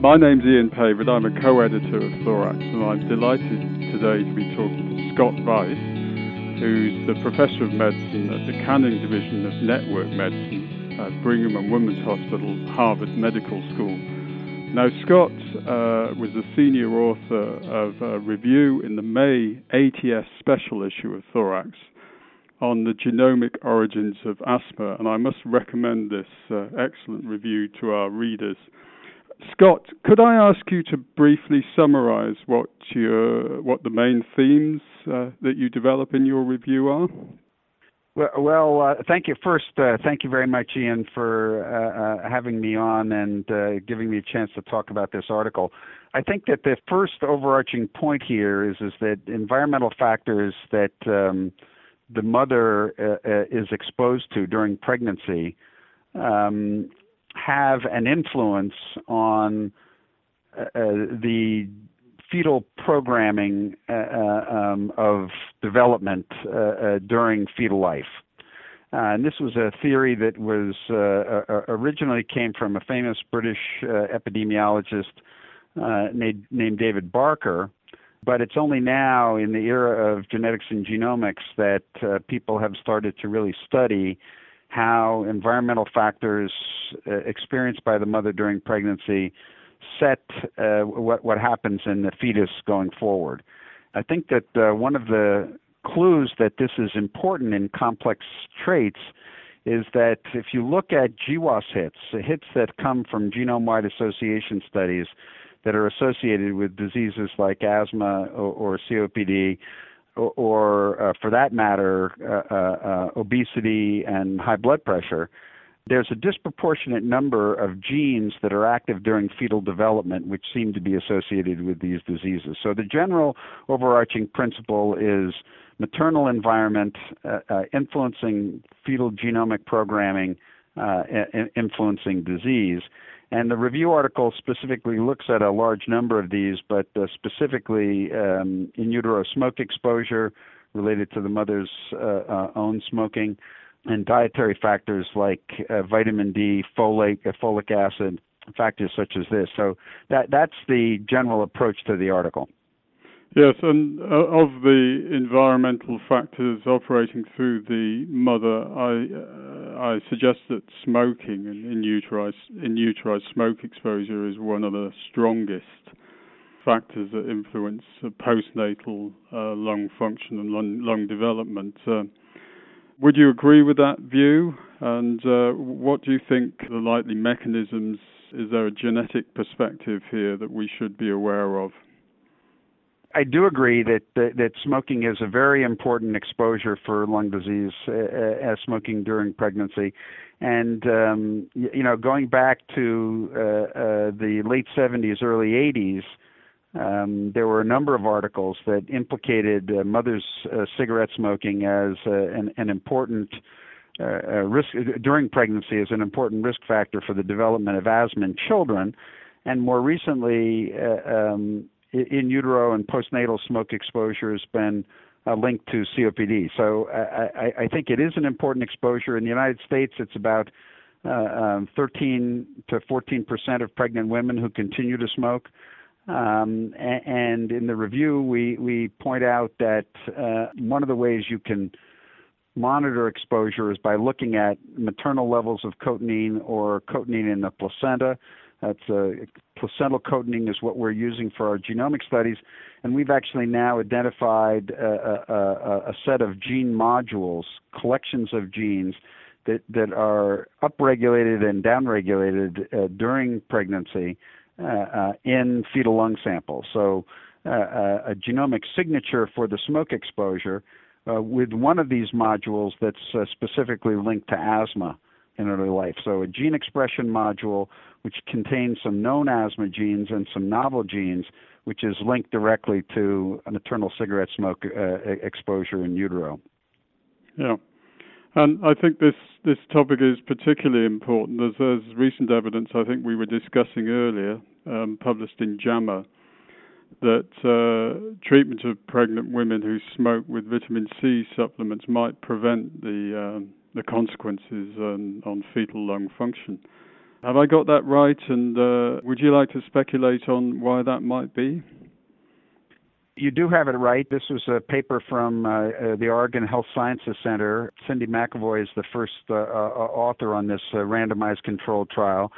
My name's Ian Pavord. I'm a co-editor of Thorax, and I'm delighted today to be talking to Scott Weiss, who's the professor of medicine at the Channing Division of Network Medicine at Brigham and Women's Hospital, Harvard Medical School. Now, Scott uh, was the senior author of a review in the May ATS special issue of Thorax on the genomic origins of asthma, and I must recommend this uh, excellent review to our readers. Scott, could I ask you to briefly summarize what your what the main themes uh, that you develop in your review are? Well, uh, thank you. First, uh, thank you very much, Ian, for uh, uh, having me on and uh, giving me a chance to talk about this article. I think that the first overarching point here is is that environmental factors that um, the mother is exposed to during pregnancy um, have an influence on uh, uh, the fetal programming uh, uh um, of development uh, uh, during fetal life. and this was a theory that was originally came from a famous British epidemiologist named, named David Barker, but it's only now in the era of genetics and genomics that people have started to really study how environmental factors uh, experienced by the mother during pregnancy set uh, what what happens in the fetus going forward. I think that uh, one of the clues that this is important in complex traits is that if you look at GWAS hits, hits that come from genome-wide association studies that are associated with diseases like asthma or, or COPD or, or uh, for that matter, uh, uh, uh, obesity and high blood pressure, there's a disproportionate number of genes that are active during fetal development which seem to be associated with these diseases. So the general overarching principle is maternal environment uh, uh, influencing fetal genomic programming, uh, influencing disease. And the review article specifically looks at a large number of these, but uh, specifically um, in utero smoke exposure related to the mother's uh, uh, own smoking, and dietary factors like uh, vitamin D, folate, uh, folic acid, factors such as this. So that that's the general approach to the article. Yes, and of the environmental factors operating through the mother, I I suggest that smoking and in utero in smoke exposure is one of the strongest factors that influence postnatal uh, lung function and lung, lung development. Uh, would you agree with that view? And uh, what do you think the likely mechanisms? Is there a genetic perspective here that we should be aware of? I do agree that, that, that smoking is a very important exposure for lung disease uh, uh as smoking during pregnancy, and um, you know going back to uh, uh, the late 70s, early 80s, um, there were a number of articles that implicated uh, mothers' uh, cigarette smoking as an, an, important risk during pregnancy as an important risk factor for the development of asthma in children, and more recently. Um, in utero and postnatal smoke exposure has been uh, linked to COPD. So I, I, think it is an important exposure. In the United States, it's about uh, um, 13 to 14 percent of pregnant women who continue to smoke. Um, and in the review, we, we point out that uh, one of the ways you can monitor exposure is by looking at maternal levels of cotinine or cotinine in the placenta. That's uh, placental cotinine is what we're using for our genomic studies, and we've actually now identified a, a, a set of gene modules, collections of genes that that are upregulated and downregulated uh, during pregnancy uh, uh in fetal lung samples. So, uh, uh, a genomic signature for the smoke exposure with one of these modules that's specifically linked to asthma in early life. So a gene expression module which contains some known asthma genes and some novel genes, which is linked directly to maternal cigarette smoke uh, exposure in utero. Yeah. And I think this, this topic is particularly important as there's recent evidence, I think we were discussing earlier, um, published in JAMA, that uh, treatment of pregnant women who smoke with vitamin C supplements might prevent the um, the consequences on, on fetal lung function. Have I got that right? And uh, would you like to speculate on why that might be? You do have it right. This was a paper from uh, uh, the Oregon Health Sciences Center. Cindy McEvoy is the first uh, uh author on this uh, randomized controlled trial.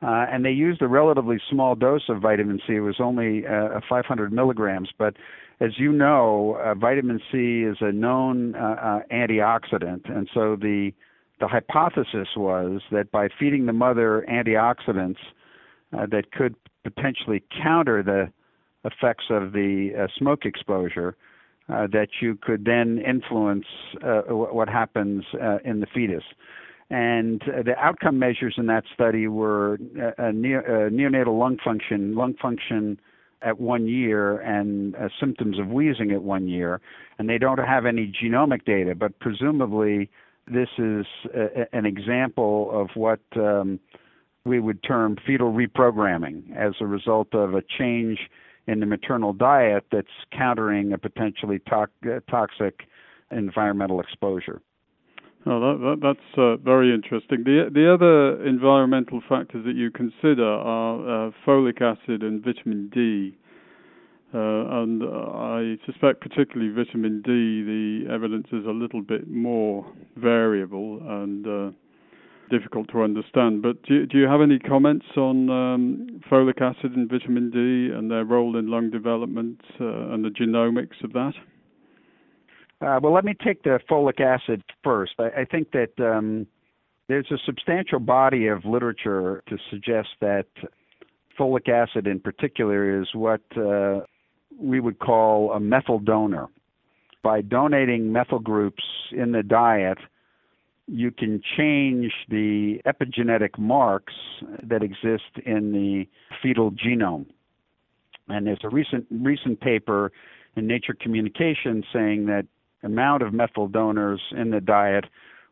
Uh, and they used a relatively small dose of vitamin C. It was only 500 milligrams. But as you know, vitamin C is a known antioxidant. And so the, the hypothesis was that by feeding the mother antioxidants that could potentially counter the effects of the uh, smoke exposure uh, that you could then influence uh, what happens uh, in the fetus. And uh, the outcome measures in that study were uh, neonatal lung function, lung function at one year, and uh, symptoms of wheezing at one year. And they don't have any genomic data, but presumably this is uh, a, an example of what um, we would term fetal reprogramming as a result of a change in the maternal diet that's countering a potentially to- uh, toxic environmental exposure. Oh, that, that, that's uh, very interesting. The the other environmental factors that you consider are uh, folic acid and vitamin D, uh, and I suspect particularly vitamin D, the evidence is a little bit more variable and uh, difficult to understand. But do, do you have any comments on um, folic acid and vitamin D and their role in lung development uh, and the genomics of that? Uh, well, let me take the folic acid first. I, I think that um, there's a substantial body of literature to suggest that folic acid, in particular, is what uh, we would call a methyl donor. By donating methyl groups in the diet, you can change the epigenetic marks that exist in the fetal genome. And there's a recent recent paper in Nature Communications saying that amount of methyl donors in the diet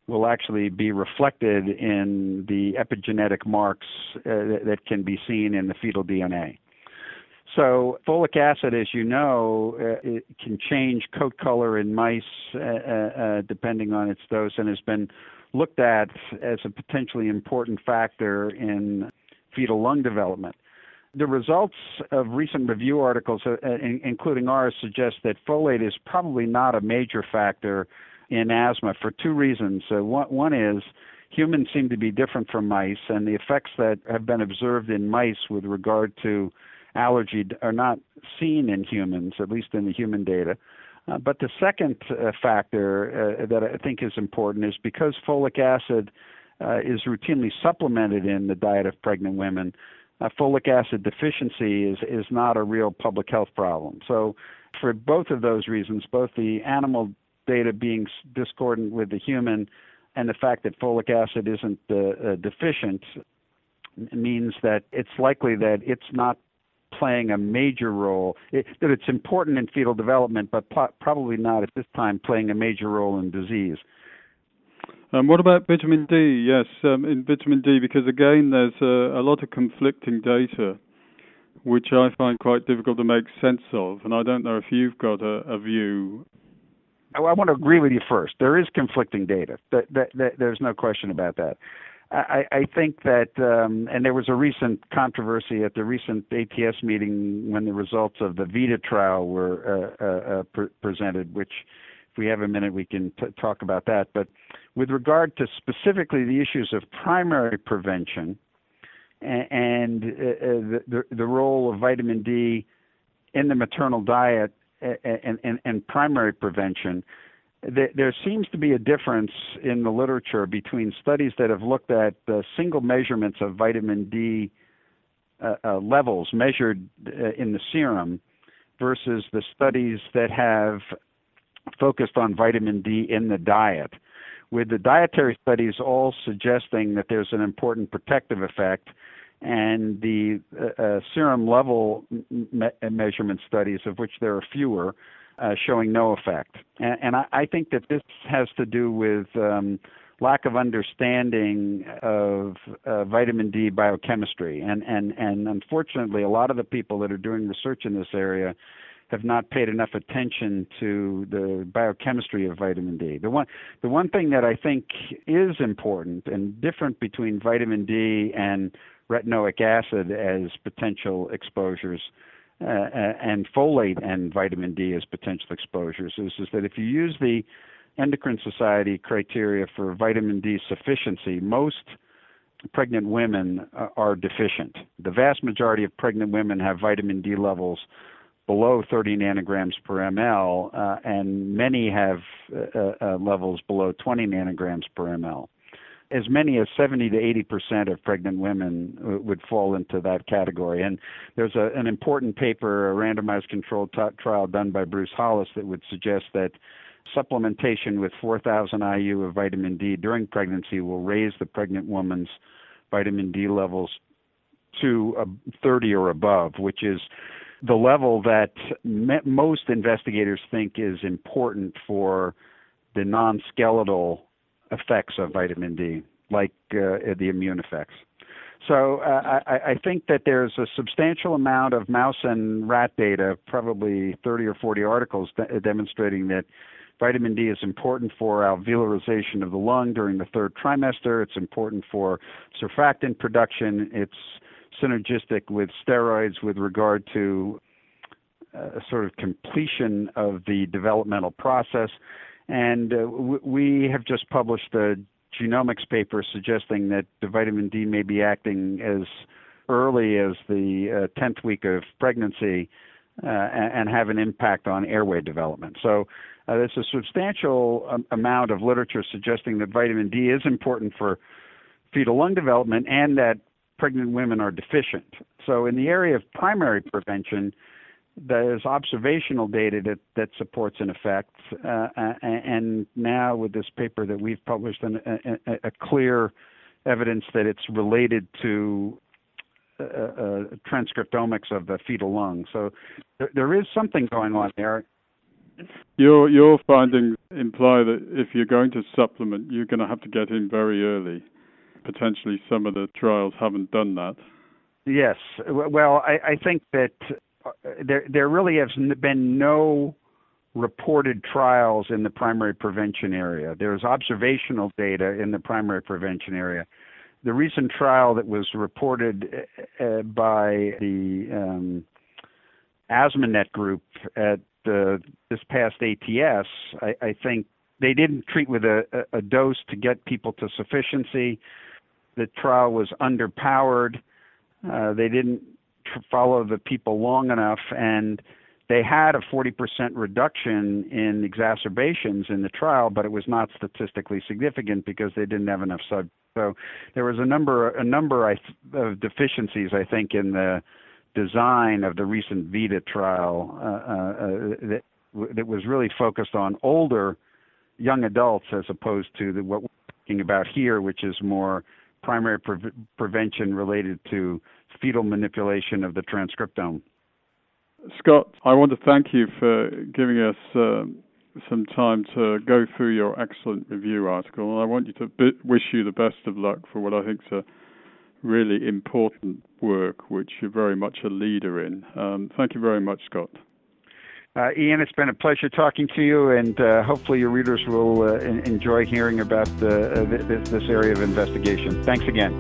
will actually be reflected in the epigenetic marks uh, that can be seen in the fetal DNA. So folic acid, as you know, uh, it can change coat color in mice uh, uh, uh, depending on its dose, and has been looked at as a potentially important factor in fetal lung development. The results of recent review articles, uh, in, including ours, suggest that folate is probably not a major factor in asthma for two reasons. Uh, one, is humans seem to be different from mice, and the effects that have been observed in mice with regard to allergy are not seen in humans, at least in the human data. Uh, but the second uh, factor uh, that I think is important is because folic acid uh, is routinely supplemented in the diet of pregnant women, uh, folic acid deficiency is, is not a real public health problem. So, for both of those reasons, both the animal data being discordant with the human and the fact that folic acid isn't deficient means that it's likely that it's not playing a major role. It, that it's important in fetal development, but pl- probably not at this time playing a major role in disease. Um, what about vitamin D? Yes, um, in vitamin D, because again, there's a, a lot of conflicting data, which I find quite difficult to make sense of, and I don't know if you've got a, a view. I, I want to agree with you first. There is conflicting data. That, that, that, there's no question about that. I, I think that, um, and there was a recent controversy at the recent ATS meeting when the results of the VIDA trial were uh, uh, uh, pre- presented, which, we have a minute, we can t- talk about that. But with regard to specifically the issues of primary prevention and, and uh, uh the, the role of vitamin D in the maternal diet and, and, and primary prevention, there seems to be a difference in the literature between studies that have looked at uh, single measurements of vitamin D uh, uh, levels measured uh, in the serum versus the studies that have focused on vitamin D in the diet, with the dietary studies all suggesting that there's an important protective effect, and the uh, uh, serum level me- measurement studies, of which there are fewer, uh, showing no effect. And, and I, I, think that this has to do with um, lack of understanding of uh, vitamin D biochemistry. And, and, and unfortunately, a lot of the people that are doing research in this area have not paid enough attention to the biochemistry of vitamin D. The one the one thing that I think is important and different between vitamin D and retinoic acid as potential exposures uh, and folate and vitamin D as potential exposures is, is that if you use the Endocrine Society criteria for vitamin D sufficiency, most pregnant women uh, are deficient. The vast majority of pregnant women have vitamin D levels below 30 nanograms per ml, uh, and many have uh, uh, levels below 20 nanograms per ml. As many as 70 to 80 percent of pregnant women uh, would fall into that category. And there's a, an important paper, a randomized controlled t- trial done by Bruce Hollis, that would suggest that supplementation with 4,000 IU of vitamin D during pregnancy will raise the pregnant woman's vitamin D levels to uh, 30 or above, which is the level that most investigators think is important for the non skeletal effects of vitamin D, like uh, the immune effects. So uh, I, I, think that there's a substantial amount of mouse and rat data, probably 30 or 40 articles de- demonstrating that Vitamin D is important for alveolarization of the lung during the third trimester. It's important for surfactant production. It's synergistic with steroids with regard to a uh, sort of completion of the developmental process. And uh, we have just published a genomics paper suggesting that the vitamin D may be acting as early as the uh, 10th week of pregnancy uh, and, and, have an impact on airway development. So uh, there's a substantial um, amount of literature suggesting that vitamin D is important for fetal lung development and that pregnant women are deficient. So, in the area of primary prevention, there's observational data that, that supports an effect. Uh, and now, with this paper that we've published, an, a, a, clear evidence that it's related to uh, uh, transcriptomics of the fetal lung. So, there, there is something going on there. Your your findings imply that if you're going to supplement, you're going to have to get in very early. Potentially, some of the trials haven't done that. Yes. Well, I, I think that uh, there there really has been no reported trials in the primary prevention area. There's observational data in the primary prevention area. The recent trial that was reported uh, by the um, AsthmaNet group at uh, this past ATS, I, I think they didn't treat with a, a dose to get people to sufficiency. The trial was underpowered. Uh, they didn't tr- follow the people long enough, and they had a 40% reduction in exacerbations in the trial, but it was not statistically significant because they didn't have enough sub. So there was a number a number of deficiencies, I think, in the design of the recent VIDA trial uh, uh, that, that was really focused on older young adults as opposed to the, what we're talking about here, which is more primary pre- prevention related to fetal manipulation of the transcriptome. Scott, I want to thank you for giving us uh, some time to go through your excellent review article, and I want you to b- wish you the best of luck for what I think is a really important work, which you're very much a leader in. Um, thank you very much, Scott. Uh, Ian, it's been a pleasure talking to you, and uh, hopefully your readers will uh, enjoy hearing about the, uh, this area of investigation. Thanks again.